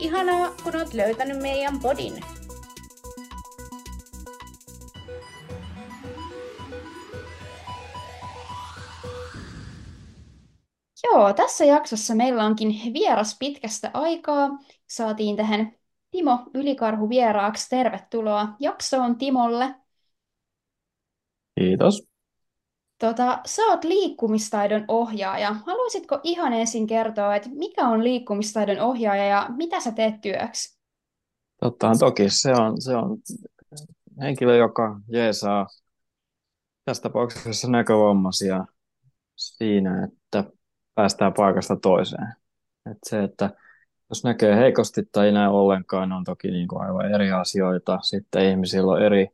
Ihanaa, kun oot löytänyt meidän podin. Joo, tässä jaksossa meillä onkin vieras pitkästä aikaa. Saatiin tähän Timo Ylikarhu vieraaksi. Tervetuloa jaksoon Timolle. Kiitos. Tota, sä oot liikkumistaidon ohjaaja. Haluaisitko ihan ensin kertoa, että mikä on liikkumistaidon ohjaaja ja mitä sä teet työksi? Totta, toki se on, se on henkilö, joka jeesaa tässä tapauksessa näkövammaisia siinä, että päästään paikasta toiseen. Et se, että jos näkee heikosti tai ei näe ollenkaan, on toki niin kuin aivan eri asioita. Sitten ihmisillä on eri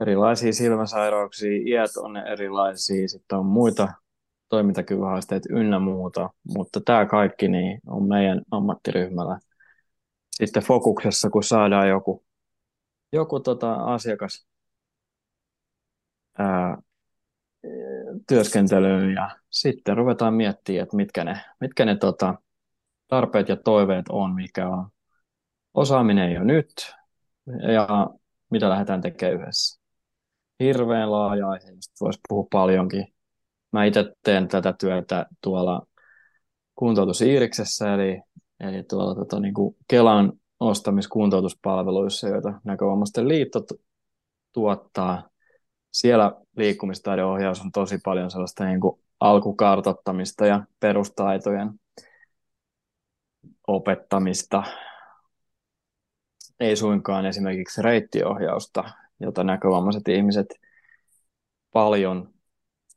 erilaisia silmäsairauksia, iät on erilaisia, sitten on muita toimintakyvyhaasteita ynnä muuta, mutta tämä kaikki niin on meidän ammattiryhmällä. Sitten fokuksessa, kun saadaan joku, joku tota asiakas ää, työskentelyyn ja sitten ruvetaan miettimään, että mitkä ne, mitkä ne tota, tarpeet ja toiveet on, mikä on. Osaaminen jo nyt ja mitä lähdetään tekemään yhdessä hirveän laaja aihe, josta voisi puhua paljonkin. Mä itse teen tätä työtä tuolla kuntoutusiiriksessä, eli, eli tuolla tota, niin kuin Kelan ostamiskuntoutuspalveluissa, joita Näkövammaisten liitto tuottaa. Siellä liikkumistaidon ohjaus on tosi paljon sellaista niin kuin alkukartottamista ja perustaitojen opettamista. Ei suinkaan esimerkiksi reittiohjausta, jota näkövammaiset ihmiset paljon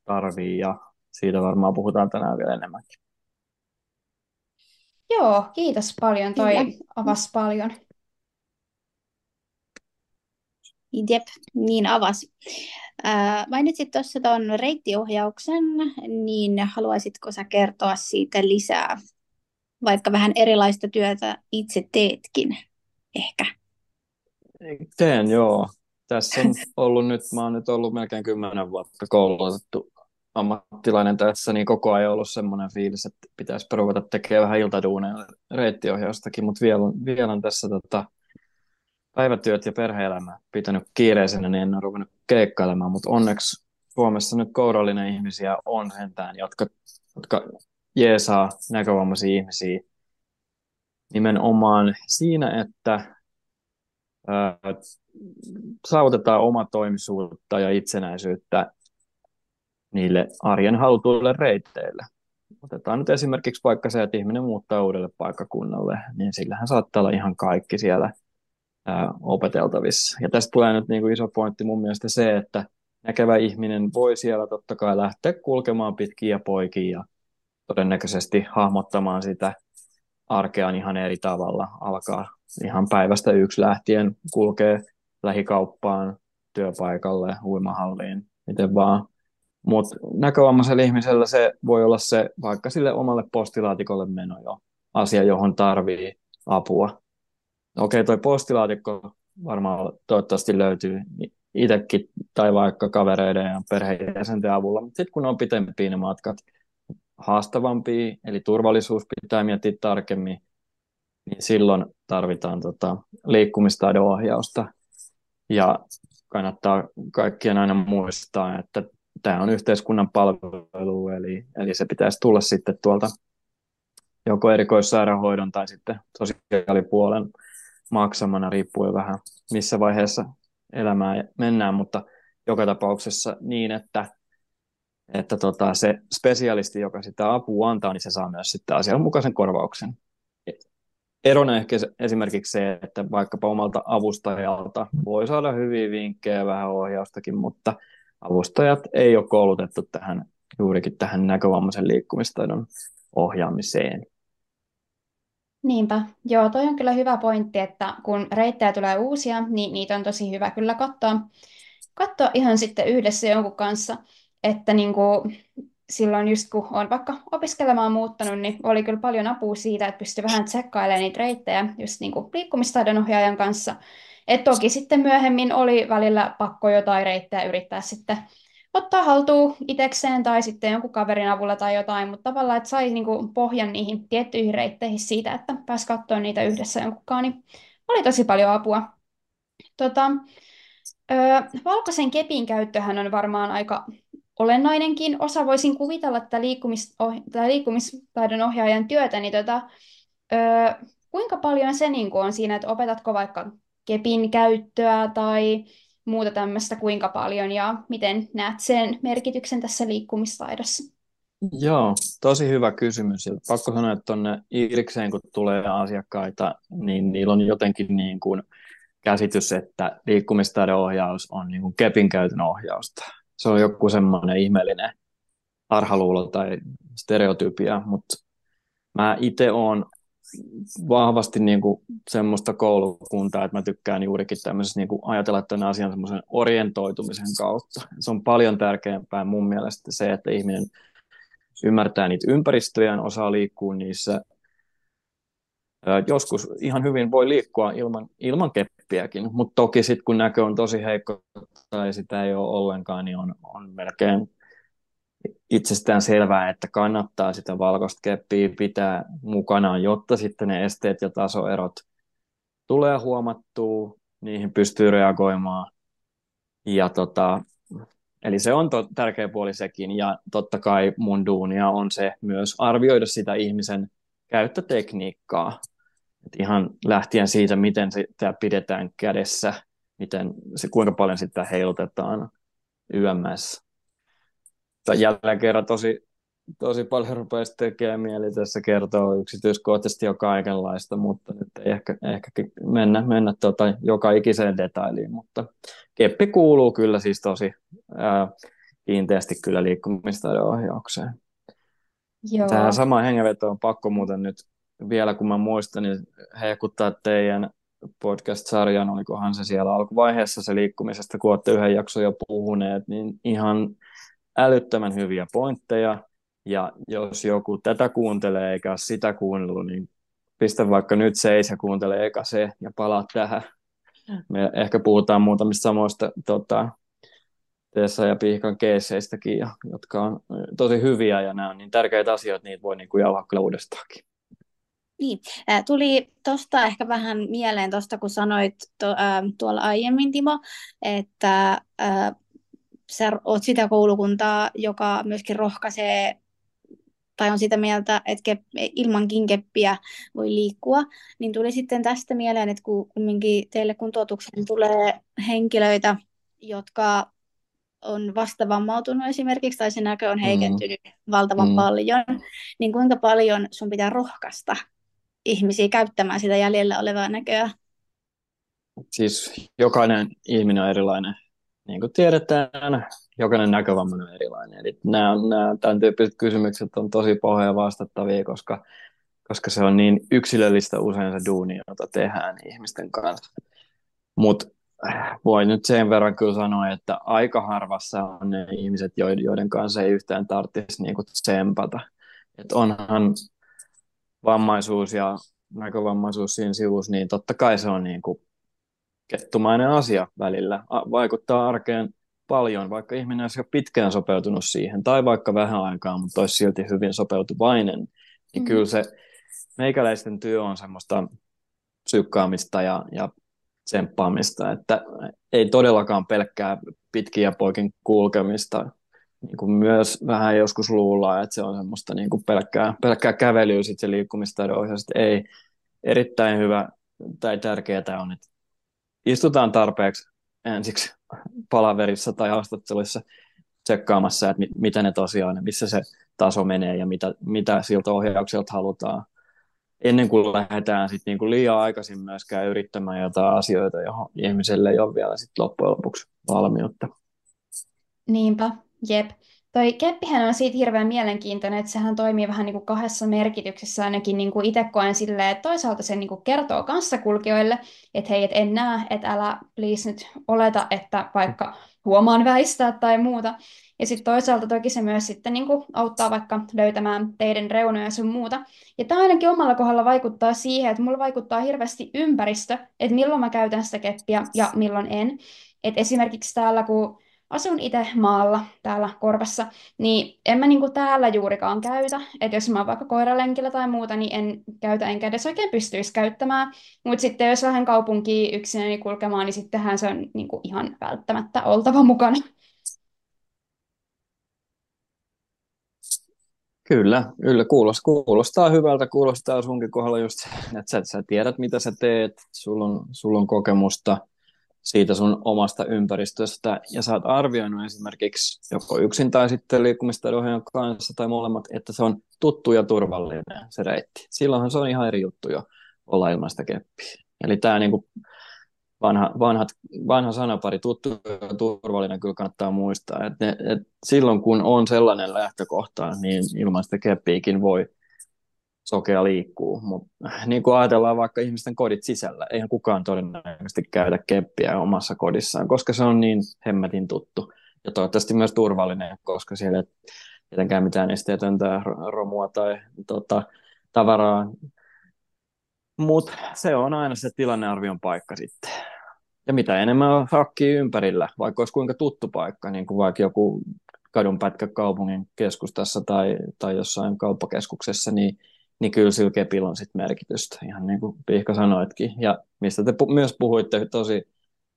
tarvii ja siitä varmaan puhutaan tänään vielä enemmänkin. Joo, kiitos paljon. Toi avasi paljon. Jep, niin avasi. Äh, mainitsit tuossa tuon reittiohjauksen, niin haluaisitko sä kertoa siitä lisää? Vaikka vähän erilaista työtä itse teetkin, ehkä. Teen, joo tässä on ollut nyt, mä oon nyt ollut melkein kymmenen vuotta koulutettu ammattilainen tässä, niin koko ajan ollut semmoinen fiilis, että pitäisi ruveta tekemään vähän iltaduuneja reittiohjaustakin, mutta vielä, vielä on tässä tota, päivätyöt ja perhe-elämä pitänyt kiireisenä, niin en ole ruvennut keikkailemaan, mutta onneksi Suomessa nyt kourallinen ihmisiä on sentään, jotka, jotka jeesaa näkövammaisia ihmisiä nimenomaan siinä, että saavutetaan oma toimisuutta ja itsenäisyyttä niille arjen halutuille reitteille. Otetaan nyt esimerkiksi vaikka se, että ihminen muuttaa uudelle paikkakunnalle, niin sillähän saattaa olla ihan kaikki siellä ää, opeteltavissa. Ja tästä tulee nyt niin kuin iso pointti mun mielestä se, että näkevä ihminen voi siellä totta kai lähteä kulkemaan pitkiä poikia ja todennäköisesti hahmottamaan sitä arkeaan ihan eri tavalla, alkaa ihan päivästä yksi lähtien kulkee lähikauppaan, työpaikalle, uimahalliin, miten vaan. Mutta näkövammaisella ihmisellä se voi olla se vaikka sille omalle postilaatikolle meno jo asia, johon tarvii apua. Okei, toi postilaatikko varmaan toivottavasti löytyy itsekin tai vaikka kavereiden ja perheenjäsenten avulla, mutta sitten kun on pitempiä ne matkat, haastavampia, eli turvallisuus pitää miettiä tarkemmin, niin silloin tarvitaan tota liikkumistaidon ohjausta. Ja kannattaa kaikkien aina muistaa, että tämä on yhteiskunnan palvelu, eli, eli se pitäisi tulla sitten tuolta joko erikoissairaanhoidon tai sitten sosiaalipuolen maksamana, riippuen vähän missä vaiheessa elämää mennään, mutta joka tapauksessa niin, että, että tota, se spesialisti, joka sitä apua antaa, niin se saa myös sitten asianmukaisen korvauksen erona ehkä esimerkiksi se, että vaikkapa omalta avustajalta voi saada hyviä vinkkejä, vähän ohjaustakin, mutta avustajat ei ole koulutettu tähän, juurikin tähän näkövammaisen liikkumistaidon ohjaamiseen. Niinpä. Joo, toi on kyllä hyvä pointti, että kun reittejä tulee uusia, niin niitä on tosi hyvä kyllä katsoa, katsoa ihan sitten yhdessä jonkun kanssa. Että niin kuin silloin just kun on vaikka opiskelemaan muuttanut, niin oli kyllä paljon apua siitä, että pystyi vähän tsekkailemaan niitä reittejä just niin kuin liikkumistaidon ohjaajan kanssa. Et toki sitten myöhemmin oli välillä pakko jotain reittejä yrittää sitten ottaa haltuun itsekseen tai sitten jonkun kaverin avulla tai jotain, mutta tavallaan, että sai niinku pohjan niihin tiettyihin reitteihin siitä, että pääsi katsoa niitä yhdessä jonkunkaan, niin oli tosi paljon apua. Tota, ö, valkoisen kepin käyttöhän on varmaan aika olennainenkin osa. Voisin kuvitella tätä, liikkumis, oh, tätä liikkumistaidon ohjaajan työtä, niin tota, ö, kuinka paljon se niin on siinä, että opetatko vaikka kepin käyttöä tai muuta tämmöistä kuinka paljon ja miten näet sen merkityksen tässä liikkumistaidossa? Joo, tosi hyvä kysymys. Ja pakko sanoa, että tuonne Irikseen, kun tulee asiakkaita, niin niillä on jotenkin niin kuin käsitys, että liikkumistaidon ohjaus on niin kuin kepin käytön ohjausta. Se on joku semmoinen ihmeellinen arhaluulo tai stereotypia, mutta mä itse olen vahvasti niin kuin semmoista koulukuntaa, että mä tykkään juurikin tämmöisessä niin kuin ajatella tämän asian semmoisen orientoitumisen kautta. Se on paljon tärkeämpää mun mielestä se, että ihminen ymmärtää niitä ympäristöjä, osaa liikkua niissä. Joskus ihan hyvin voi liikkua ilman, ilman keppiäkin, mutta toki sitten kun näkö on tosi heikko tai sitä ei ole ollenkaan, niin on, on melkein itsestään selvää, että kannattaa sitä valkoista keppiä pitää mukanaan, jotta sitten ne esteet ja tasoerot tulee huomattua, niihin pystyy reagoimaan. Ja tota, eli se on to- tärkeä puoli sekin, ja totta kai mun duunia on se myös arvioida sitä ihmisen käyttötekniikkaa. Et ihan lähtien siitä, miten sitä pidetään kädessä, miten se, kuinka paljon sitä heilutetaan YMS jälleen kerran tosi, tosi paljon rupeaisi tekemään mieli tässä kertoa yksityiskohtaisesti jo kaikenlaista, mutta nyt ei ehkä, ehkä mennä, mennä tota joka ikiseen detailiin, mutta keppi kuuluu kyllä siis tosi ää, kiinteästi kyllä liikkumista ohjaukseen. Joo. Tähän samaan hengenvetoon on pakko muuten nyt vielä, kun mä muistan, niin hehkuttaa teidän podcast-sarjan, olikohan se siellä alkuvaiheessa se liikkumisesta, kun olette yhden jakson jo puhuneet, niin ihan älyttömän hyviä pointteja, ja jos joku tätä kuuntelee eikä sitä kuunnellut, niin pistä vaikka nyt seis ja kuuntele eka se ja palaa tähän. Me ehkä puhutaan muutamista samoista tota, Teessä ja Pihkan keisseistäkin, jotka on tosi hyviä ja nämä on niin tärkeitä asioita, niitä voi niin kuin jauhaa kyllä uudestaankin. Niin, tuli tuosta ehkä vähän mieleen tuosta, kun sanoit to, äh, tuolla aiemmin, Timo, että äh, sä oot sitä koulukuntaa, joka myöskin rohkaisee tai on sitä mieltä, että kep, ilmankin keppiä voi liikkua, niin tuli sitten tästä mieleen, että kun kumminkin teille kuntoutukseen tulee henkilöitä, jotka on vastavammautunut esimerkiksi, tai se näkö on heikentynyt mm. valtavan mm. paljon, niin kuinka paljon sun pitää rohkaista ihmisiä käyttämään sitä jäljellä olevaa näköä? Siis jokainen ihminen on erilainen niin kuin tiedetään, jokainen näkövammainen on erilainen. Eli nämä, nämä tämän tyyppiset kysymykset on tosi pohja vastattavia, koska, koska se on niin yksilöllistä usein se duuni, jota tehdään ihmisten kanssa. Mutta äh, voi nyt sen verran kyllä sanoa, että aika harvassa on ne ihmiset, joiden kanssa ei yhtään tarvitsisi niin tsempata. Et onhan vammaisuus ja näkövammaisuus siinä sivussa, niin totta kai se on niin kuin kettumainen asia välillä. Vaikuttaa arkeen paljon, vaikka ihminen olisi jo pitkään sopeutunut siihen, tai vaikka vähän aikaa, mutta olisi silti hyvin sopeutuvainen, niin mm. kyllä se meikäläisten työ on semmoista psyykkaamista ja, ja tsemppaamista, että ei todellakaan pelkkää pitkiä poikin kulkemista, niin kuin myös vähän joskus luullaan, että se on semmoista niin kuin pelkkää, pelkkää kävelyä sitten se liikkumista ei. Erittäin hyvä tai tärkeää on, että istutaan tarpeeksi ensiksi palaverissa tai haastatteluissa tsekkaamassa, että mit, mitä ne tosiaan, missä se taso menee ja mitä, mitä siltä ohjaukselta halutaan. Ennen kuin lähdetään sit niinku liian aikaisin myöskään yrittämään jotain asioita, johon ihmiselle ei ole vielä sit loppujen lopuksi valmiutta. Niinpä, jep. Toi keppihän on siitä hirveän mielenkiintoinen, että sehän toimii vähän niin kuin kahdessa merkityksessä ainakin niin kuin itse koen silleen, että toisaalta se niin kuin kertoo kanssakulkijoille, että hei, et en näe, että älä please nyt oleta, että vaikka huomaan väistää tai muuta. Ja sitten toisaalta toki se myös sitten niin kuin auttaa vaikka löytämään teidän reunoja ja sun muuta. Ja tämä ainakin omalla kohdalla vaikuttaa siihen, että mulla vaikuttaa hirveästi ympäristö, että milloin mä käytän sitä keppiä ja milloin en. Et esimerkiksi täällä, kun asun itse maalla täällä korvassa, niin en mä niinku täällä juurikaan käytä. Että jos mä oon vaikka koiralenkillä tai muuta, niin en käytä enkä edes oikein pystyisi käyttämään. Mutta sitten jos lähden kaupunkiin yksinäni kulkemaan, niin sittenhän se on niinku ihan välttämättä oltava mukana. Kyllä, kyllä kuulostaa, kuulostaa hyvältä, kuulostaa sunkin kohdalla just, että sä, sä tiedät mitä sä teet, sulla on, sulla on kokemusta – siitä sun omasta ympäristöstä, ja sä oot arvioinut esimerkiksi joko yksin tai sitten liikkumistaidon kanssa tai molemmat, että se on tuttu ja turvallinen se reitti. Silloinhan se on ihan eri juttu jo olla ilman sitä keppiä. Eli tämä niinku vanha, vanhat, vanha sanapari, tuttu ja turvallinen kyllä kannattaa muistaa, että et silloin kun on sellainen lähtökohta, niin ilman sitä keppiäkin voi sokea liikkuu. Mutta niin kuin ajatellaan vaikka ihmisten kodit sisällä, eihän kukaan todennäköisesti käytä keppiä omassa kodissaan, koska se on niin hemmetin tuttu. Ja toivottavasti myös turvallinen, koska siellä ei tietenkään mitään esteetöntä romua tai tota, tavaraa. Mutta se on aina se tilannearvion paikka sitten. Ja mitä enemmän on hakkia ympärillä, vaikka olisi kuinka tuttu paikka, niin kuin vaikka joku kadunpätkä kaupungin keskustassa tai, tai jossain kauppakeskuksessa, niin niin kyllä sillä kepillä on sitten merkitystä, ihan niin kuin Pihka sanoitkin. Ja mistä te pu- myös puhuitte tosi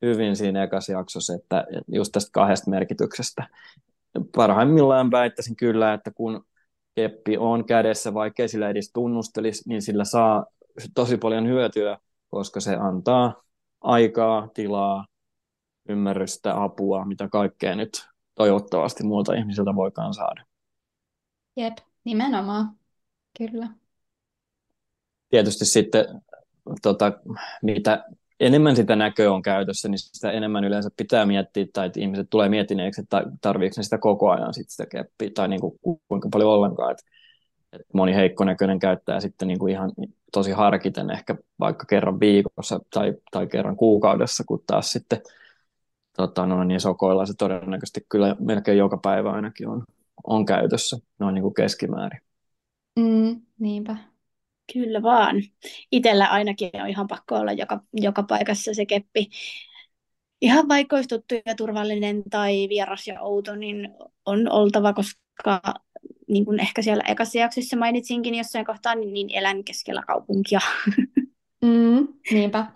hyvin siinä ekassa jaksossa, että just tästä kahdesta merkityksestä. Parhaimmillaan väittäisin kyllä, että kun keppi on kädessä, vaikka sillä edes tunnustelisi, niin sillä saa tosi paljon hyötyä, koska se antaa aikaa, tilaa, ymmärrystä, apua, mitä kaikkea nyt toivottavasti muilta ihmisiltä voikaan saada. Jep, nimenomaan. Kyllä tietysti sitten tota, mitä enemmän sitä näköä on käytössä, niin sitä enemmän yleensä pitää miettiä, tai että ihmiset tulee miettineeksi, että tarviiko ne sitä koko ajan sit sitä keppiä, tai niin kuin, kuinka paljon ollenkaan. Että, että moni heikkonäköinen käyttää sitten niin kuin ihan tosi harkiten ehkä vaikka kerran viikossa tai, tai kerran kuukaudessa, kun taas sitten tota, no, niin sokoilla se todennäköisesti kyllä melkein joka päivä ainakin on, on käytössä, noin niin kuin keskimäärin. Mm, niinpä. Kyllä vaan. Itellä ainakin on ihan pakko olla joka, joka paikassa se keppi. Ihan vaikka olisi tuttu ja turvallinen tai vieras ja outo, niin on oltava, koska niin kuin ehkä siellä ekassa jaksossa mainitsinkin jossain kohtaa, niin, niin elän keskellä kaupunkia. Mm, niinpä.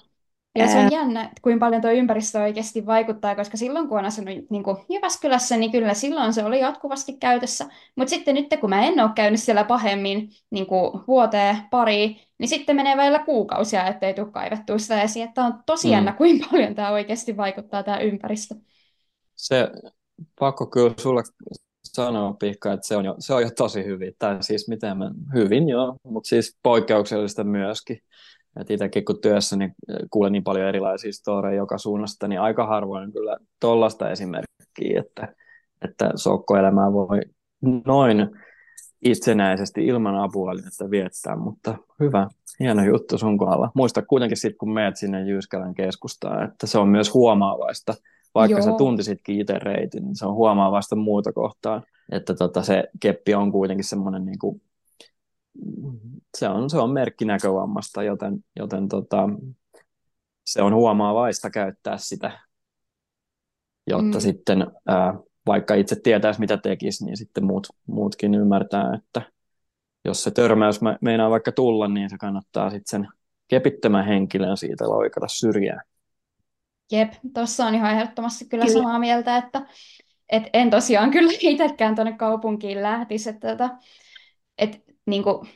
Ja se on jännä, että kuinka paljon tuo ympäristö oikeasti vaikuttaa, koska silloin kun on asunut niin kuin Jyväskylässä, niin kyllä silloin se oli jatkuvasti käytössä. Mutta sitten nyt kun mä en ole käynyt siellä pahemmin niin kuin vuoteen pari, niin sitten menee vielä kuukausia, ettei tule kaivettua sitä esiin. Että on tosi mm. jännä, kuinka paljon tämä oikeasti vaikuttaa tämä ympäristö. Se pakko kyllä sulle sanoa, Pihka, että se on jo, se on jo tosi hyvin. Tai siis miten mä, hyvin joo, mutta siis poikkeuksellista myöskin. Et itsekin kun työssä niin kuulen niin paljon erilaisia storeja joka suunnasta, niin aika harvoin kyllä tuollaista esimerkkiä, että, että sokkoelämää voi noin itsenäisesti ilman apuvälinettä viettää, mutta hyvä, hieno juttu sun kohdalla. Muista kuitenkin sitten, kun meet sinne Jyskälän keskustaan, että se on myös huomaavaista, vaikka Joo. sä tuntisitkin itse reitin, niin se on huomaavaista muuta kohtaan, että tota, se keppi on kuitenkin semmoinen niin kuin se on, se on merkki näkövammasta, joten, joten tota, se on huomaavaista käyttää sitä, jotta mm. sitten ää, vaikka itse tietäisi mitä tekisi, niin sitten muut, muutkin ymmärtää, että jos se törmäys meinaa vaikka tulla, niin se kannattaa sitten sen kepittömän henkilön siitä loikata syrjään. Jep, tuossa on ihan ehdottomasti kyllä, kyllä. samaa mieltä, että et en tosiaan kyllä itsekään tuonne kaupunkiin lähtisi, että, että et, niin kuin,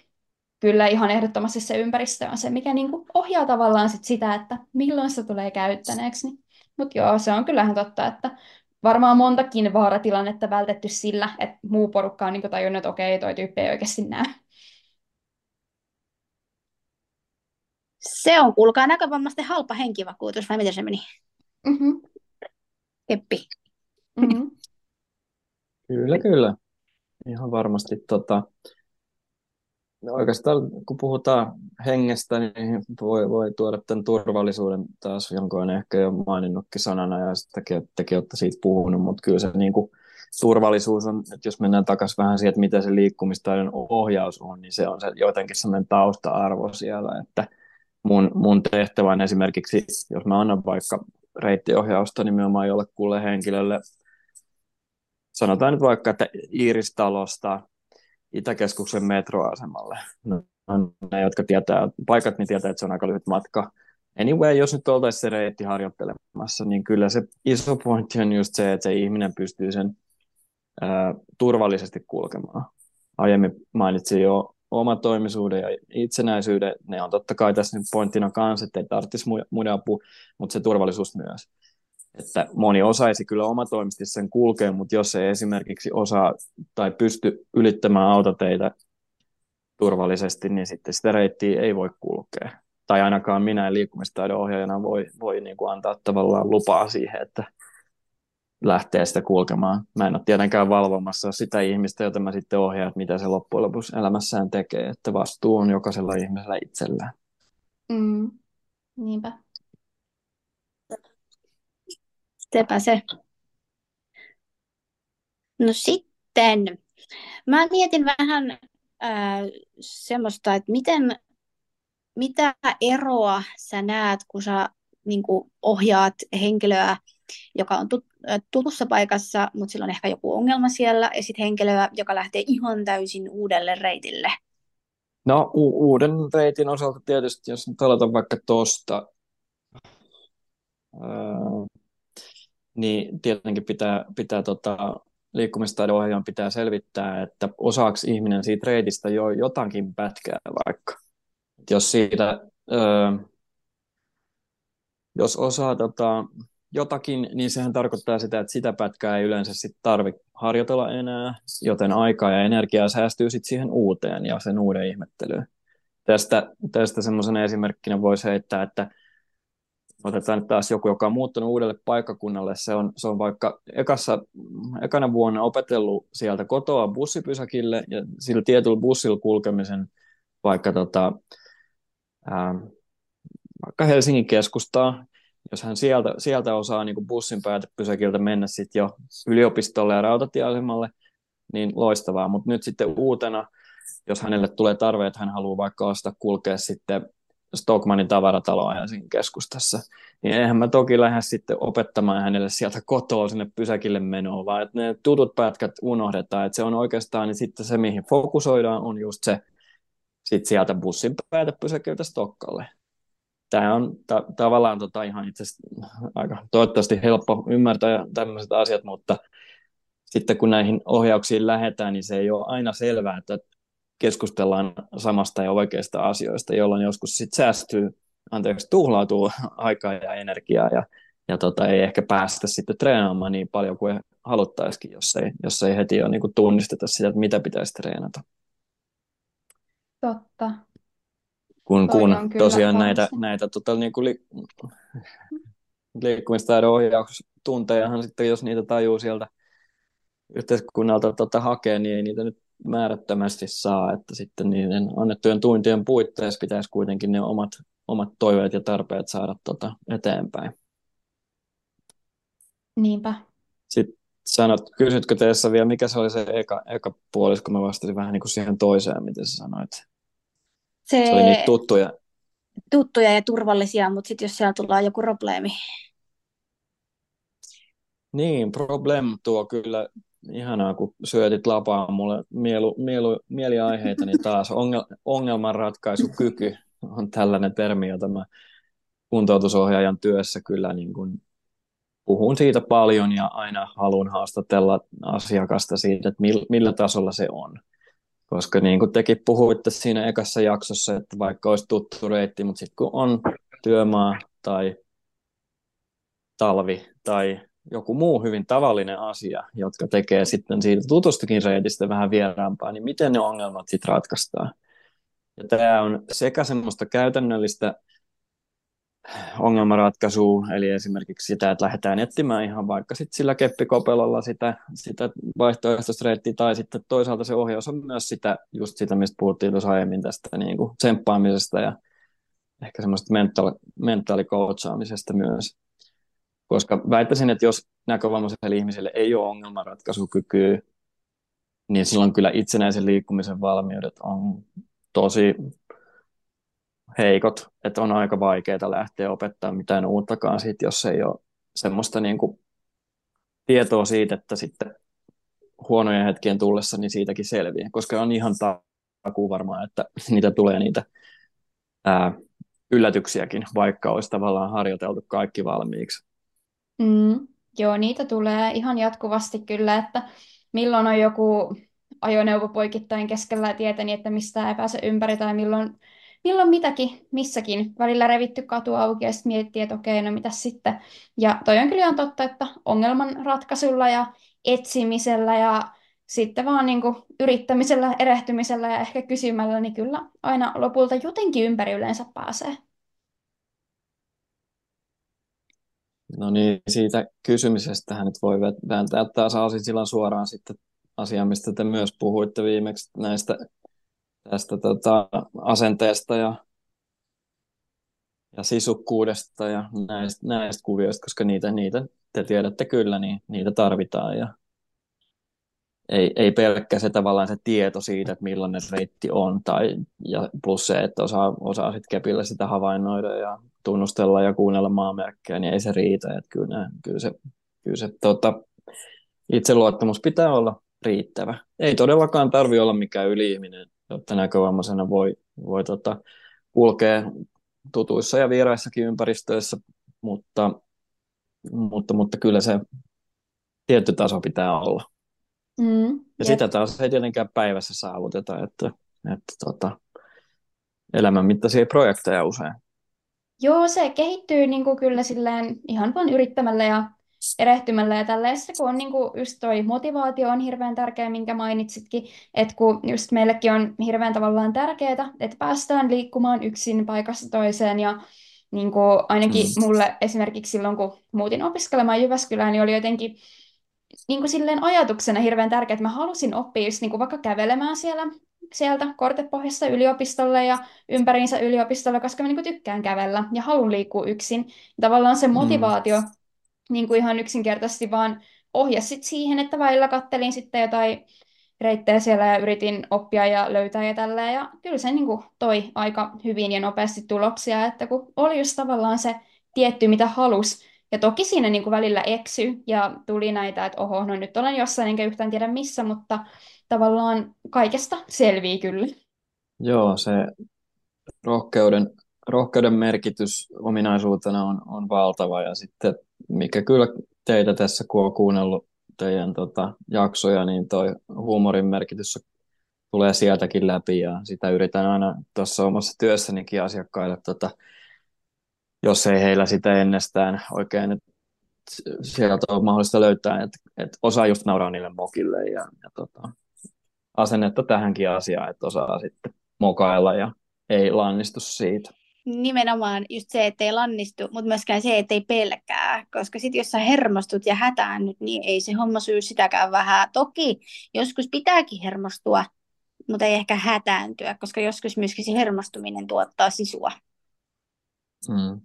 kyllä ihan ehdottomasti se ympäristö on se, mikä niin kuin ohjaa tavallaan sit sitä, että milloin se tulee käyttäneeksi. Mutta joo, se on kyllähän totta, että varmaan montakin vaaratilannetta vältetty sillä, että muu porukka on niin tajunnut, että okei, toi tyyppi ei oikeasti näe. Se on, kuulkaa näkövammaisten halpa henkivakuutus, vai miten se meni? Mm-hmm. Keppi. Mm-hmm. Kyllä, kyllä. Ihan varmasti. Tota, oikeastaan kun puhutaan hengestä, niin voi, voi tuoda tämän turvallisuuden taas, jonka on ehkä jo maininnutkin sanana ja sitäkin tekin olette siitä puhunut, mutta kyllä se niin kuin, turvallisuus on, että jos mennään takaisin vähän siihen, että mitä se liikkumistaidon ohjaus on, niin se on se jotenkin sellainen tausta-arvo siellä, että mun, mun tehtävä on esimerkiksi, jos mä annan vaikka reittiohjausta nimenomaan jollekulle henkilölle, sanotaan nyt vaikka, että Iiristalosta Itäkeskuksen metroasemalle. No, ne, jotka tietää paikat, niin tietää, että se on aika lyhyt matka. Anyway, jos nyt oltaisiin se reitti harjoittelemassa, niin kyllä se iso pointti on just se, että se ihminen pystyy sen ää, turvallisesti kulkemaan. Aiemmin mainitsin jo omatoimisuuden ja itsenäisyyden. Ne on totta kai tässä nyt pointtina kanssa, että ei tarvitsisi muiden apua, mutta se turvallisuus myös että moni osaisi kyllä omatoimisesti sen kulkea, mutta jos ei esimerkiksi osaa tai pysty ylittämään autoteitä turvallisesti, niin sitten sitä reittiä ei voi kulkea. Tai ainakaan minä liikkumistaidon ohjaajana voi, voi niin kuin antaa tavallaan lupaa siihen, että lähtee sitä kulkemaan. Mä en ole tietenkään valvomassa sitä ihmistä, jota mä sitten ohjaan, että mitä se loppujen lopuksi elämässään tekee, että vastuu on jokaisella ihmisellä itsellään. Mm. Niinpä. Sepä se. No sitten, mä mietin vähän äh, semmoista, että miten, mitä eroa sä näet, kun sä niin kuin ohjaat henkilöä, joka on tut, tutussa paikassa, mutta sillä on ehkä joku ongelma siellä, ja sitten henkilöä, joka lähtee ihan täysin uudelle reitille? No u- uuden reitin osalta tietysti, jos nyt aloitan vaikka tuosta, niin tietenkin pitää, pitää tota, liikkumistaidon ohjaajan pitää selvittää, että osaako ihminen siitä reitistä jo jotakin pätkää vaikka. Et jos siitä, öö, jos osaa tota, jotakin, niin sehän tarkoittaa sitä, että sitä pätkää ei yleensä sit tarvitse harjoitella enää, joten aikaa ja energiaa säästyy sitten siihen uuteen ja sen uuden ihmettelyyn. Tästä, tästä semmoisena esimerkkinä voisi heittää, että otetaan nyt taas joku, joka on muuttunut uudelle paikkakunnalle, se on, se on vaikka ekassa, ekana vuonna opetellut sieltä kotoa bussipysäkille ja sillä tietyllä bussilla kulkemisen vaikka, tota, ää, vaikka Helsingin keskustaa, jos hän sieltä, sieltä osaa niin kuin bussin päätepysäkiltä mennä sitten jo yliopistolle ja rautatieasemalle, niin loistavaa, mutta nyt sitten uutena, jos hänelle tulee tarve, että hän haluaa vaikka ostaa kulkea sitten Stockmanin tavarataloa Helsingin keskustassa, niin eihän mä toki lähde sitten opettamaan hänelle sieltä kotoa sinne pysäkille menoa, vaan että ne tutut pätkät unohdetaan, että se on oikeastaan niin sitten se, mihin fokusoidaan, on just se sitten sieltä bussin päätepysäkiltä Stokkalle. Tämä on ta- tavallaan tota ihan itse aika toivottavasti helppo ymmärtää tämmöiset asiat, mutta sitten kun näihin ohjauksiin lähdetään, niin se ei ole aina selvää, että keskustellaan samasta ja oikeista asioista, jolloin joskus sitten säästyy, anteeksi, tuhlautuu aikaa ja energiaa ja, ja tota, ei ehkä päästä sitten treenaamaan niin paljon kuin haluttaisikin, jos ei, jos ei heti ole niin kuin tunnisteta sitä, että mitä pitäisi treenata. Totta. Kun, kun tosiaan näitä, näitä tota, niin kuin li, liikkumistaidon ohjaustuntejahan sitten, jos niitä tajuu sieltä yhteiskunnalta tota, hakee, niin ei niitä nyt määrättömästi saa, että sitten niiden annettujen tuntien puitteissa pitäisi kuitenkin ne omat, omat toiveet ja tarpeet saada tota eteenpäin. Niinpä. Sitten sanot, kysytkö teessä vielä, mikä se oli se eka, eka puolis, kun mä vastasin vähän niin kuin siihen toiseen, miten sä sanoit? Se, se oli niitä tuttuja. Tuttuja ja turvallisia, mutta sitten jos siellä tulee joku probleemi. Niin, problem tuo kyllä ihanaa, kun syötit lapaa mulle mielu, mielu, mieliaiheita, niin taas ongel, ongelmanratkaisukyky on tällainen termi, jota mä kuntoutusohjaajan työssä kyllä niin kuin puhun siitä paljon ja aina haluan haastatella asiakasta siitä, että millä tasolla se on. Koska niin kuin tekin puhuitte siinä ekassa jaksossa, että vaikka olisi tuttu reitti, mutta sitten kun on työmaa tai talvi tai joku muu hyvin tavallinen asia, jotka tekee sitten siitä tutustakin reitistä vähän vieraampaa, niin miten ne ongelmat sitten ratkaistaan. Ja tämä on sekä semmoista käytännöllistä ongelmanratkaisua, eli esimerkiksi sitä, että lähdetään etsimään ihan vaikka sit sillä keppikopelolla sitä, sitä vaihtoehtoista reittiä, tai sitten toisaalta se ohjaus on myös sitä, just sitä, mistä puhuttiin tuossa aiemmin tästä niin kuin tsemppaamisesta ja ehkä semmoista mental, mentaalikoutsaamisesta myös. Koska väittäisin, että jos näkövammaiselle ihmiselle ei ole ongelmanratkaisukykyä, niin silloin kyllä itsenäisen liikkumisen valmiudet on tosi heikot, että on aika vaikeaa lähteä opettaa mitään uuttakaan siitä, jos ei ole semmoista niin kuin tietoa siitä, että sitten huonojen hetkien tullessa niin siitäkin selviää, koska on ihan takuu varmaa, että niitä tulee niitä ää, yllätyksiäkin, vaikka olisi tavallaan harjoiteltu kaikki valmiiksi. Mm, joo, niitä tulee ihan jatkuvasti kyllä, että milloin on joku ajoneuvo poikittain keskellä tietä niin, että mistä ei pääse ympäri tai milloin milloin mitäkin, missäkin. Välillä revitty katu auki ja sitten miettii, että okei, no mitä sitten. Ja toi on kyllä ihan totta, että ongelman ratkaisulla ja etsimisellä ja sitten vaan niin kuin yrittämisellä, erehtymisellä ja ehkä kysymällä, niin kyllä aina lopulta jotenkin ympäri yleensä pääsee. No niin, siitä kysymisestä nyt voi vääntää taas silloin suoraan sitten asiaan, mistä te myös puhuitte viimeksi näistä tästä tota, asenteesta ja, ja sisukkuudesta ja näistä, näistä kuvioista, koska niitä, niitä te tiedätte kyllä, niin niitä tarvitaan ja ei, ei pelkkä se tavallaan se tieto siitä, että millainen reitti on, tai, ja plus se, että osaa, osaa sitten kepillä sitä havainnoida ja tunnustella ja kuunnella maamerkkejä, niin ei se riitä. Että kyllä, kyllä se, kyllä se tota, itseluottamus pitää olla riittävä. Ei todellakaan tarvi olla mikään yli-ihminen, jotta näkövammaisena voi, voi tota, kulkea tutuissa ja vieraissakin ympäristöissä, mutta, mutta, mutta kyllä se tietty taso pitää olla. Mm, ja jep. sitä taas ei tietenkään päivässä saavuteta, että, että tota, elämänmittaisia projekteja usein. Joo, se kehittyy niin kuin kyllä silleen ihan vain yrittämällä ja erehtymällä ja tällaista, kun on niin kuin just toi motivaatio on hirveän tärkeä, minkä mainitsitkin, että kun just meillekin on hirveän tavallaan tärkeää, että päästään liikkumaan yksin paikasta toiseen ja niin kuin ainakin mm. mulle esimerkiksi silloin, kun muutin opiskelemaan Jyväskylään, niin oli jotenkin niin kuin silleen ajatuksena hirveän tärkeää, että mä halusin oppia just niin kuin vaikka kävelemään siellä sieltä kortepohjasta yliopistolle ja ympäriinsä yliopistolle, koska mä niin kuin tykkään kävellä ja haluan liikkua yksin. Tavallaan se mm. motivaatio mm niin kuin ihan yksinkertaisesti vaan ohjasi siihen, että välillä kattelin sitten jotain reittejä siellä ja yritin oppia ja löytää ja tällä. Ja kyllä se niin kuin toi aika hyvin ja nopeasti tuloksia, että kun oli just tavallaan se tietty, mitä halus. Ja toki siinä niin kuin välillä eksy ja tuli näitä, että oho, no nyt olen jossain enkä yhtään tiedä missä, mutta tavallaan kaikesta selvii kyllä. Joo, se rohkeuden, rohkeuden merkitys ominaisuutena on, on valtava ja sitten mikä kyllä teitä tässä, kun on kuunnellut teidän tota, jaksoja, niin toi huumorin merkitys tulee sieltäkin läpi ja sitä yritän aina tuossa omassa työssänikin asiakkaille, tota, jos ei heillä sitä ennestään oikein että sieltä on mahdollista löytää, että, että osaa just nauraa niille mokille ja, ja tota, asennetta tähänkin asiaan, että osaa sitten mokailla ja ei lannistu siitä nimenomaan just se, ettei lannistu, mutta myöskään se, ettei pelkää. Koska sitten jos sä hermostut ja hätäännyt, niin ei se homma syy sitäkään vähän. Toki joskus pitääkin hermostua, mutta ei ehkä hätääntyä, koska joskus myöskin se hermostuminen tuottaa sisua. Mm.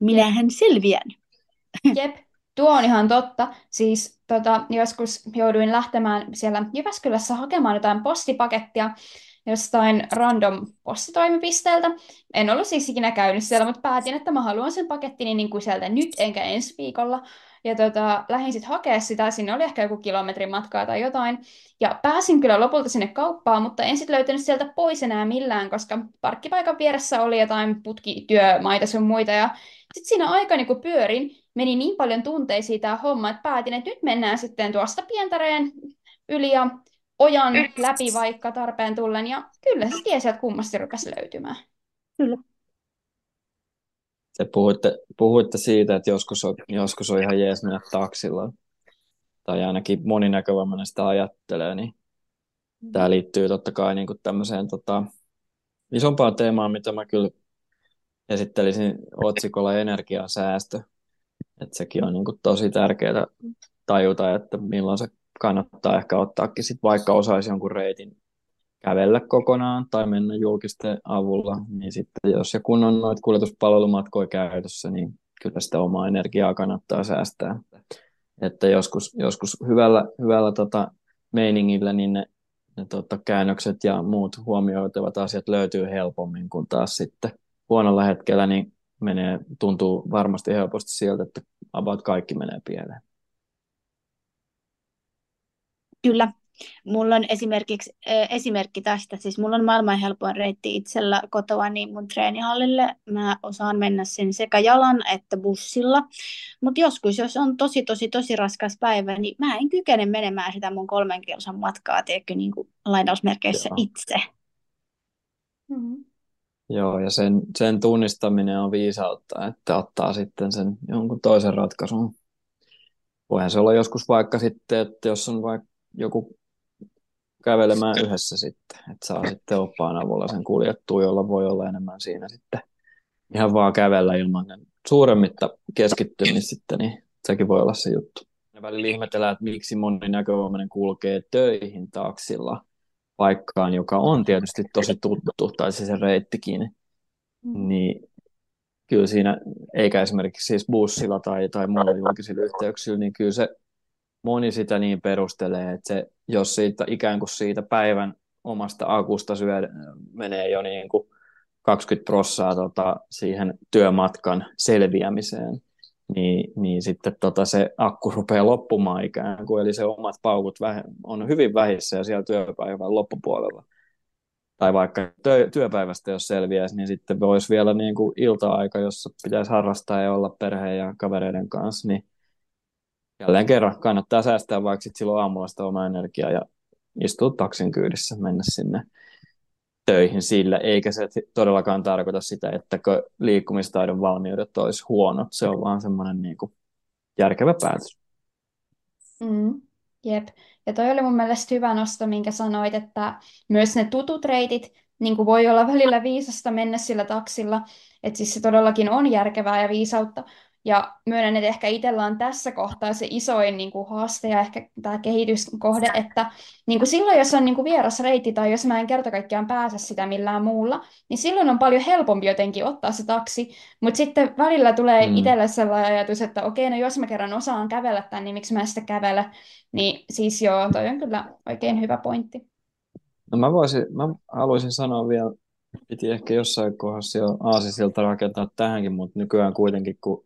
Minähän selviän. Jep, tuo on ihan totta. Siis tota, joskus jouduin lähtemään siellä Jyväskylässä hakemaan jotain postipakettia, jostain random postitoimipisteeltä. En ollut siis ikinä käynyt siellä, mutta päätin, että mä haluan sen pakettini niin kuin sieltä nyt enkä ensi viikolla. Ja tota, lähdin sitten hakemaan sitä, sinne oli ehkä joku kilometrin matkaa tai jotain. Ja pääsin kyllä lopulta sinne kauppaan, mutta en sitten löytänyt sieltä pois enää millään, koska parkkipaikan vieressä oli jotain putkityömaita sun muita. Ja sitten siinä aikani, kun pyörin, meni niin paljon tunteisiin tämä homma, että päätin, että nyt mennään sitten tuosta Pientareen yli ja ojan läpi vaikka tarpeen tullen, ja kyllä se tiesi, että kummasti rupesi löytymään. Kyllä. Te puhuitte, puhuitte siitä, että joskus on, joskus on ihan jees mennä taksilla, tai ainakin moni näkövammainen sitä ajattelee, niin mm. tämä liittyy totta kai niin kuin tämmöiseen tota, isompaan teemaan, mitä mä kyllä esittelisin otsikolla energiasäästö. Että sekin on niin kuin tosi tärkeää tajuta, että milloin se kannattaa ehkä ottaakin sit vaikka osaisi jonkun reitin kävellä kokonaan tai mennä julkisten avulla, niin sitten jos ja kun on noita kuljetuspalvelumatkoja käytössä, niin kyllä sitä omaa energiaa kannattaa säästää. Että joskus, joskus hyvällä, hyvällä tota meiningillä niin ne, ne tota käännökset ja muut huomioitavat asiat löytyy helpommin kuin taas sitten huonolla hetkellä niin menee, tuntuu varmasti helposti sieltä, että about kaikki menee pieleen. Kyllä. Mulla on esimerkiksi äh, esimerkki tästä, siis mulla on maailman helpoin reitti itsellä kotoa niin mun treenihallille. Mä osaan mennä sen sekä jalan että bussilla. Mutta joskus, jos on tosi, tosi, tosi raskas päivä, niin mä en kykene menemään sitä mun kolmen kilsan matkaa, tiedätkö, niin kuin lainausmerkeissä Joo. itse. Mm-hmm. Joo, ja sen, sen tunnistaminen on viisautta, että ottaa sitten sen jonkun toisen ratkaisun. Voihan se olla joskus vaikka sitten, että jos on vaikka joku kävelemään yhdessä sitten, että saa sitten oppaan avulla sen kuljettua, jolla voi olla enemmän siinä sitten ihan vaan kävellä ilman suuremmitta keskittymistä sitten, niin sekin voi olla se juttu. Ja välillä ihmetellään, että miksi moni näkövammainen kulkee töihin taksilla paikkaan, joka on tietysti tosi tuttu, tai siis se reittikin, mm. niin kyllä siinä, eikä esimerkiksi siis bussilla tai, tai muilla julkisilla yhteyksillä, niin kyllä se moni sitä niin perustelee, että se, jos siitä ikään kuin siitä päivän omasta akusta syö, menee jo niin kuin 20 prossaa tota, siihen työmatkan selviämiseen, niin, niin sitten tota se akku rupeaa loppumaan ikään kuin, eli se omat paukut väh- on hyvin vähissä ja siellä työpäivän loppupuolella. Tai vaikka työ, työpäivästä jos selviäisi, niin sitten voisi vielä niin kuin ilta-aika, jossa pitäisi harrastaa ja olla perheen ja kavereiden kanssa, niin jälleen kerran kannattaa säästää vaikka silloin aamulla sitä omaa energiaa ja istua taksin kyydissä, mennä sinne töihin sillä, eikä se todellakaan tarkoita sitä, että liikkumistaidon valmiudet olisi huonot. Se on vaan semmoinen niin kuin järkevä päätös. Mm, jep. Ja toi oli mun mielestä hyvä nosto, minkä sanoit, että myös ne tutut reitit, niin kuin voi olla välillä viisasta mennä sillä taksilla, että siis se todellakin on järkevää ja viisautta, ja myönnän, että ehkä itsellä on tässä kohtaa se isoin niin kuin, haaste ja ehkä tämä kehityskohde, että niin kuin silloin, jos on niin kuin, vieras reitti tai jos mä en kerta kaikkiaan pääse sitä millään muulla, niin silloin on paljon helpompi jotenkin ottaa se taksi. Mutta sitten välillä tulee mm. itselle sellainen ajatus, että okei, no jos mä kerran osaan kävellä tämän, niin miksi mä sitä kävele? Niin siis joo, toi on kyllä oikein hyvä pointti. No mä, voisin, mä haluaisin sanoa vielä, piti ehkä jossain kohdassa jo aasisilta rakentaa tähänkin, mutta nykyään kuitenkin, kun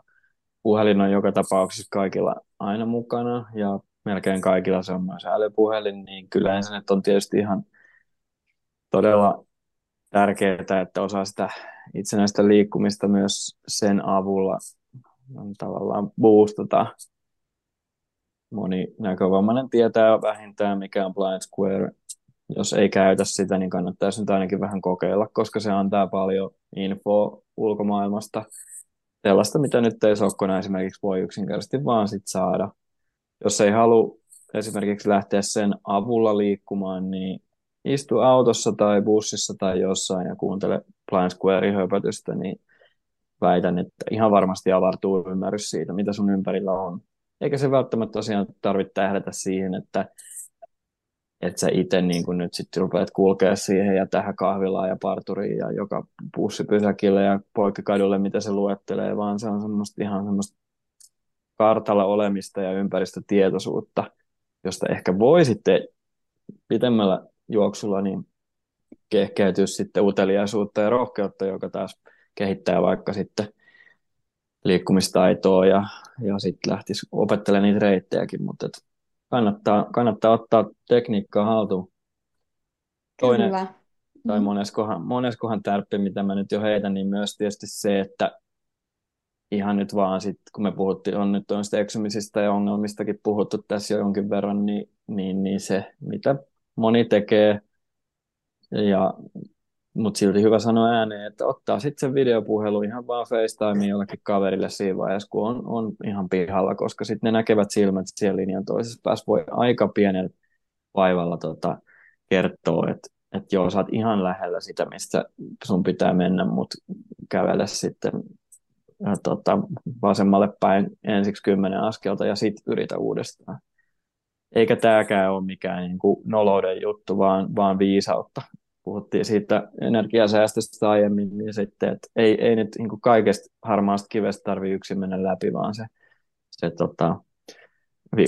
puhelin on joka tapauksessa kaikilla aina mukana ja melkein kaikilla se on myös älypuhelin, niin kyllä internet on tietysti ihan todella tärkeää, että osaa sitä itsenäistä liikkumista myös sen avulla tavallaan boostata. Moni näkövammainen tietää vähintään, mikä on Blind Square. Jos ei käytä sitä, niin kannattaisi nyt ainakin vähän kokeilla, koska se antaa paljon infoa ulkomaailmasta – sellaista, mitä nyt ei sokkona esimerkiksi voi yksinkertaisesti vaan sit saada. Jos ei halua esimerkiksi lähteä sen avulla liikkumaan, niin istu autossa tai bussissa tai jossain ja kuuntele Blind Squarein höpötystä, niin väitän, että ihan varmasti avartuu ymmärrys siitä, mitä sun ympärillä on. Eikä se välttämättä tosiaan tarvitse tähdätä siihen, että että sä itse niin kun nyt sitten rupeat kulkea siihen ja tähän kahvilaan ja parturiin ja joka bussipysäkille ja poikkikadulle, mitä se luettelee, vaan se on semmoista ihan semmoista kartalla olemista ja ympäristötietoisuutta, josta ehkä voi sitten pitemmällä juoksulla niin kehkeytyä sitten uteliaisuutta ja rohkeutta, joka taas kehittää vaikka sitten liikkumistaitoa ja, ja sitten lähtisi opettelemaan niitä reittejäkin, mutta et kannattaa, kannattaa ottaa tekniikkaa haltuun. Toinen, Kyllä. tai mm. moneskohan, moneskohan tärppi, mitä mä nyt jo heitän, niin myös tietysti se, että ihan nyt vaan sit, kun me puhuttiin, on nyt on eksymisistä ja ongelmistakin puhuttu tässä jo jonkin verran, niin, niin, niin se, mitä moni tekee ja mutta silti hyvä sanoa ääneen, että ottaa sitten sen videopuhelu ihan vaan FaceTime jollekin kaverille siinä vaiheessa, kun on, on ihan pihalla, koska sitten ne näkevät silmät siellä linjan toisessa päässä voi aika pienellä vaivalla tota, kertoa, että että joo, sä oot ihan lähellä sitä, mistä sun pitää mennä, mutta kävele sitten ja, tota, vasemmalle päin ensiksi kymmenen askelta ja sitten yritä uudestaan. Eikä tämäkään ole mikään niin kuin nolouden juttu, vaan, vaan viisautta. Puhuttiin siitä energiasäästöstä aiemmin, niin sitten, että ei, ei nyt niin kaikesta harmaasta kivestä tarvitse yksin mennä läpi, vaan se, se tota,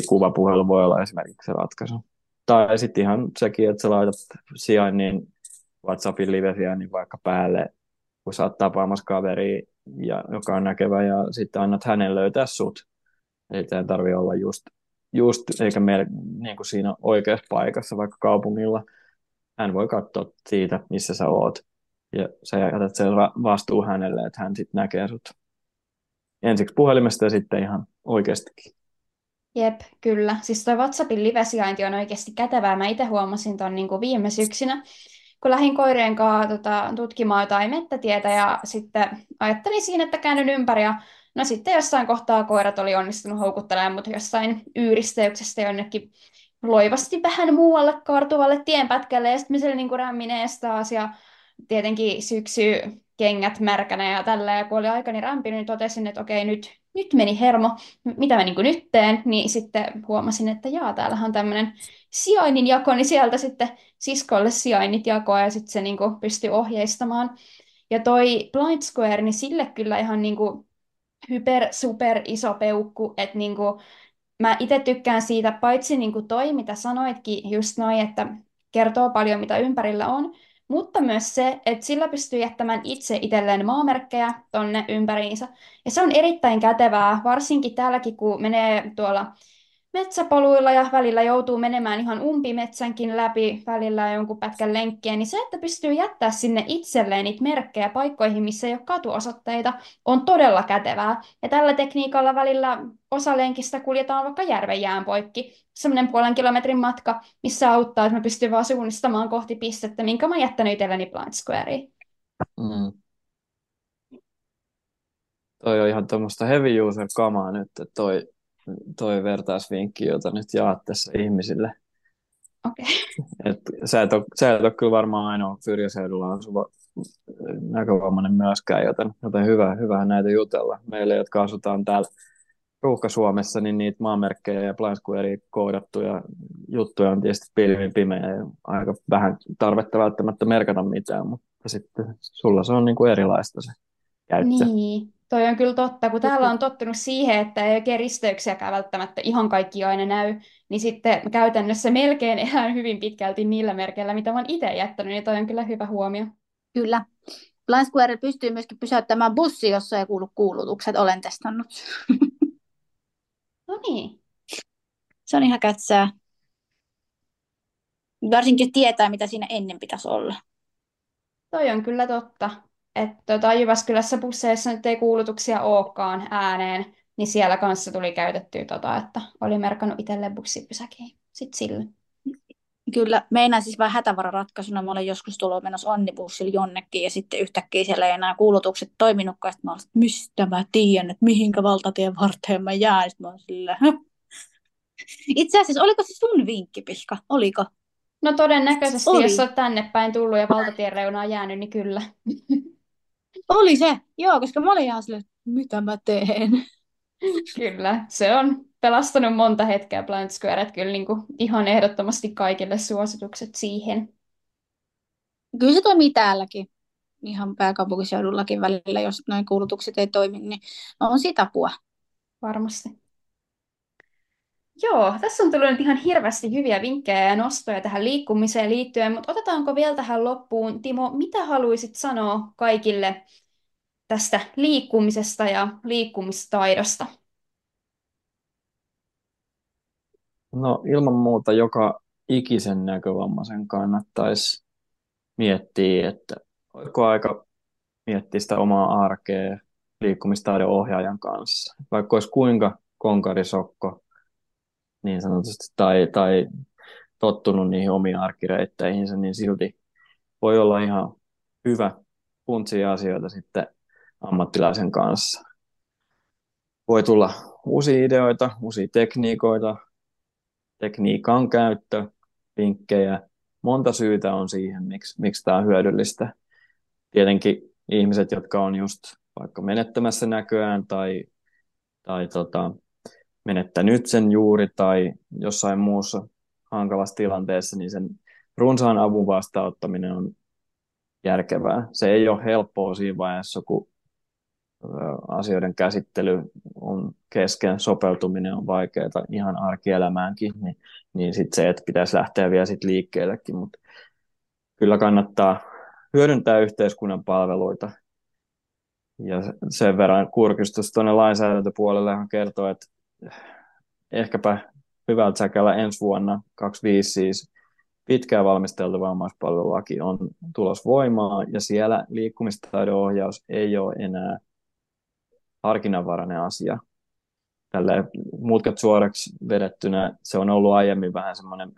kuvapuhelu voi olla esimerkiksi se ratkaisu. Tai sitten ihan sekin, että sä laitat sijainnin WhatsAppin live-sijainnin vaikka päälle, kun sä oot tapaamassa kaveria, ja, joka on näkevä, ja sitten annat hänen löytää sut. Ei tämä tarvi olla just, just eikä meillä niin kuin siinä oikeassa paikassa, vaikka kaupungilla. Hän voi katsoa siitä, missä sä oot. Ja sä jätät sen vastuu hänelle, että hän sitten näkee sut ensiksi puhelimesta ja sitten ihan oikeastikin. Jep, kyllä. Siis tuo WhatsAppin live-sijainti on oikeasti kätevää. Mä itse huomasin tuon niin viime syksynä, kun lähdin koirien kanssa tota, tutkimaan jotain mettätietä ja sitten ajattelin siinä, että käännyn ympäri ja no sitten jossain kohtaa koirat oli onnistunut houkuttelemaan mut jossain yyristeyksestä jonnekin loivasti vähän muualle kaartuvalle tienpätkälle. Ja sitten me siellä niin rämmin taas ja tietenkin syksy kengät märkänä ja tällä. Ja kun oli aikani rämpinyt, niin totesin, että okei, nyt, nyt meni hermo, mitä mä niin nyt teen, niin sitten huomasin, että jaa, täällähän on tämmöinen sijainnin jako, niin sieltä sitten siskolle sijainnit jakoa ja sitten se niin pystyi ohjeistamaan. Ja toi Blind Square, niin sille kyllä ihan niin kuin hyper, super iso peukku, että niin kuin, mä itse tykkään siitä, paitsi niin kuin toi, mitä sanoitkin just noin, että kertoo paljon, mitä ympärillä on, mutta myös se, että sillä pystyy jättämään itse itselleen maamerkkejä tonne ympäriinsä. Ja se on erittäin kätevää, varsinkin täälläkin, kun menee tuolla metsäpoluilla ja välillä joutuu menemään ihan umpimetsänkin läpi välillä jonkun pätkän lenkkiä, niin se, että pystyy jättää sinne itselleen niitä merkkejä paikkoihin, missä ei ole katuosoitteita, on todella kätevää. Ja tällä tekniikalla välillä osa lenkistä kuljetaan vaikka järven jään poikki, semmoinen puolen kilometrin matka, missä auttaa, että mä pystyn vaan suunnistamaan kohti pistettä, minkä mä oon jättänyt itselleni Blind Squareen. Mm. Toi on ihan tuommoista heavy user kamaa nyt, että toi toi vertaisvinkki, jota nyt jaat tässä ihmisille. Okay. Et sä, et ole, sä et ole kyllä varmaan ainoa Fyrjäseudulla asuva näkövammainen myöskään, joten, joten hyvä, hyvä näitä jutella. Meille, jotka asutaan täällä Ruuhka-Suomessa, niin niitä maamerkkejä ja Squarea koodattuja juttuja on tietysti pilvin pimeä ja aika vähän tarvetta välttämättä merkata mitään, mutta sitten sulla se on niin kuin erilaista se käyttö. Niin, Toi on kyllä totta, kun täällä on tottunut siihen, että ei oikein risteyksiäkään välttämättä ihan kaikki aina näy, niin sitten käytännössä melkein elän hyvin pitkälti niillä merkeillä, mitä olen itse jättänyt, niin toi on kyllä hyvä huomio. Kyllä. Blind Square pystyy myöskin pysäyttämään bussi, jossa ei kuulu kuulutukset, olen testannut. No niin. Se on ihan kätsää. Varsinkin tietää, mitä siinä ennen pitäisi olla. Toi on kyllä totta että tota, Jyväskylässä busseissa nyt ei kuulutuksia olekaan ääneen, niin siellä kanssa tuli käytettyä, tota, että oli merkannut itselle bussipysäkiin. Sitten sillä. Kyllä, meinaan siis vähän hätävararatkaisuna. Mä olen joskus tullut menossa onnibussilla jonnekin ja sitten yhtäkkiä siellä ei enää kuulutukset toiminutkaan. Sitten mä olen, että mistä mä tiedän, että mihinkä valtatien varteen mä jään. Sitten mä olen sillä, Itse asiassa, oliko se sun vinkki, Pihka? Oliko? No todennäköisesti, Oli. jos olet tänne päin tullut ja valtatien reunaan jäänyt, niin kyllä. Oli se, joo, koska mä olin ihan silleen, mitä mä teen. Kyllä, se on pelastanut monta hetkeä Blind Square, että kyllä niin kuin ihan ehdottomasti kaikille suositukset siihen. Kyllä se toimii täälläkin, ihan pääkaupunkiseudullakin välillä, jos noin kuulutukset ei toimi, niin on sitä apua. Varmasti. Joo, tässä on tullut nyt ihan hirveästi hyviä vinkkejä ja nostoja tähän liikkumiseen liittyen, mutta otetaanko vielä tähän loppuun, Timo, mitä haluaisit sanoa kaikille tästä liikkumisesta ja liikkumistaidosta? No ilman muuta joka ikisen näkövammaisen kannattaisi miettiä, että oliko aika miettiä sitä omaa arkea liikkumistaidon ohjaajan kanssa. Vaikka olisi kuinka konkarisokko, niin sanotusti tai, tai tottunut niihin omiin arkireitteihinsä, niin silti voi olla ihan hyvä puntsia asioita sitten ammattilaisen kanssa. Voi tulla uusia ideoita, uusia tekniikoita, tekniikan käyttö, vinkkejä, monta syytä on siihen, miksi, miksi tämä on hyödyllistä. Tietenkin ihmiset, jotka on just vaikka menettämässä näköään tai, tai tota, menettänyt sen juuri tai jossain muussa hankalassa tilanteessa, niin sen runsaan avun vastaanottaminen on järkevää. Se ei ole helppoa siinä vaiheessa, kun asioiden käsittely on kesken, sopeutuminen on vaikeaa ihan arkielämäänkin, niin, niin sitten se, että pitäisi lähteä vielä sit liikkeellekin, mutta kyllä kannattaa hyödyntää yhteiskunnan palveluita. Ja sen verran kurkistus tuonne lainsäädäntöpuolelle kertoo, että ehkäpä hyvältä säkällä ensi vuonna 25 siis pitkään valmisteltu vammaispalvelulaki on tulos voimaan ja siellä liikkumistaidon ohjaus ei ole enää harkinnanvarainen asia. Tälle mutkat suoraksi vedettynä se on ollut aiemmin vähän semmoinen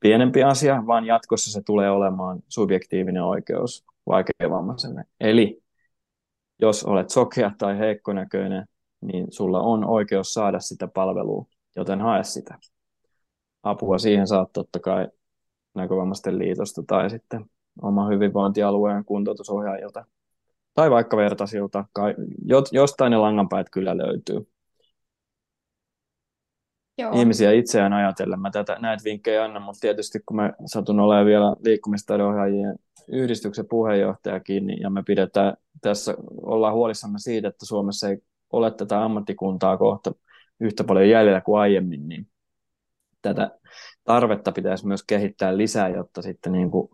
pienempi asia, vaan jatkossa se tulee olemaan subjektiivinen oikeus vaikeavammaiselle. Eli jos olet sokea tai heikkonäköinen, niin sulla on oikeus saada sitä palvelua, joten hae sitä. Apua siihen saat totta kai näkövammaisten liitosta tai sitten oma hyvinvointialueen kuntoutusohjaajilta tai vaikka vertaisilta. Jostain ne langanpäät kyllä löytyy. Joo. Ihmisiä itseään ajatellen. Mä tätä, näitä vinkkejä annan, mutta tietysti kun mä satun olemaan vielä liikkumistaidonhoitajien yhdistyksen puheenjohtajakin, niin, ja me pidetään tässä, ollaan huolissamme siitä, että Suomessa ei ole tätä ammattikuntaa kohta yhtä paljon jäljellä kuin aiemmin, niin tätä tarvetta pitäisi myös kehittää lisää, jotta sitten niin kuin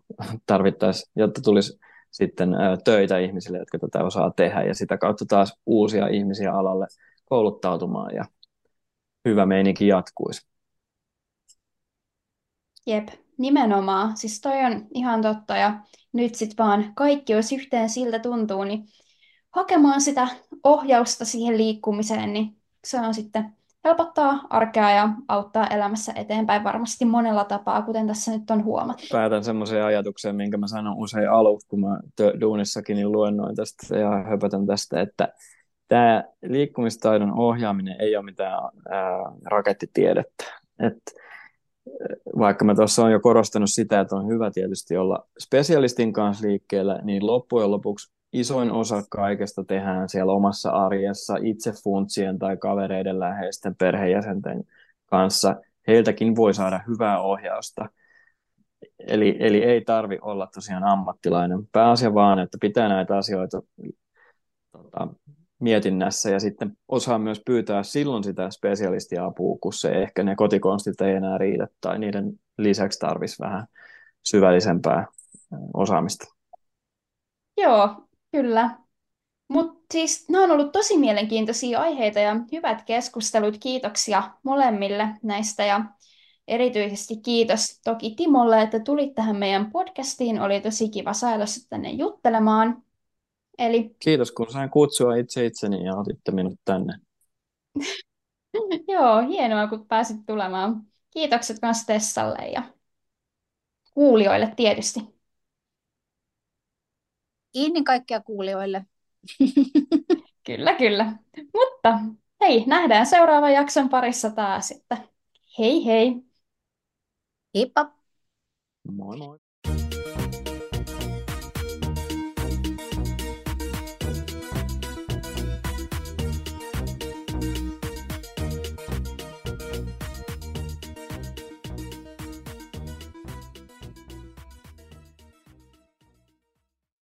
tarvittaisiin, jotta tulisi sitten töitä ihmisille, jotka tätä osaa tehdä ja sitä kautta taas uusia ihmisiä alalle kouluttautumaan ja hyvä meininki jatkuisi. Jep, nimenomaan. Siis toi on ihan totta ja nyt sitten vaan kaikki, jos yhteen siltä tuntuu, niin hakemaan sitä ohjausta siihen liikkumiseen, niin se on sitten helpottaa arkea ja auttaa elämässä eteenpäin varmasti monella tapaa, kuten tässä nyt on huomattu. Päätän semmoiseen ajatukseen, minkä mä sanon usein aluksi, kun mä duunissakin niin luennoin tästä ja höpötän tästä, että tämä liikkumistaidon ohjaaminen ei ole mitään ää, rakettitiedettä. Et, vaikka mä tuossa olen jo korostanut sitä, että on hyvä tietysti olla spesialistin kanssa liikkeellä, niin loppujen lopuksi isoin osa kaikesta tehdään siellä omassa arjessa itse funtsien tai kavereiden läheisten perheenjäsenten kanssa. Heiltäkin voi saada hyvää ohjausta. Eli, eli ei tarvi olla tosiaan ammattilainen. Pääasia vaan, että pitää näitä asioita tota, mietinnässä ja sitten osaa myös pyytää silloin sitä spesialistiapua, kun se ehkä ne kotikonstit ei enää riitä tai niiden lisäksi tarvisi vähän syvällisempää osaamista. Joo, Kyllä. Mutta siis nämä on ollut tosi mielenkiintoisia aiheita ja hyvät keskustelut. Kiitoksia molemmille näistä ja erityisesti kiitos toki Timolle, että tulit tähän meidän podcastiin. Oli tosi kiva saada tänne juttelemaan. Eli... Kiitos, kun sain kutsua itse itseni ja otitte minut tänne. Joo, hienoa, kun pääsit tulemaan. Kiitokset myös Tessalle ja kuulijoille tietysti ennen kaikkea kuulijoille. kyllä, kyllä. Mutta hei, nähdään seuraavan jakson parissa taas. Että hei hei! Heippa! Moi moi!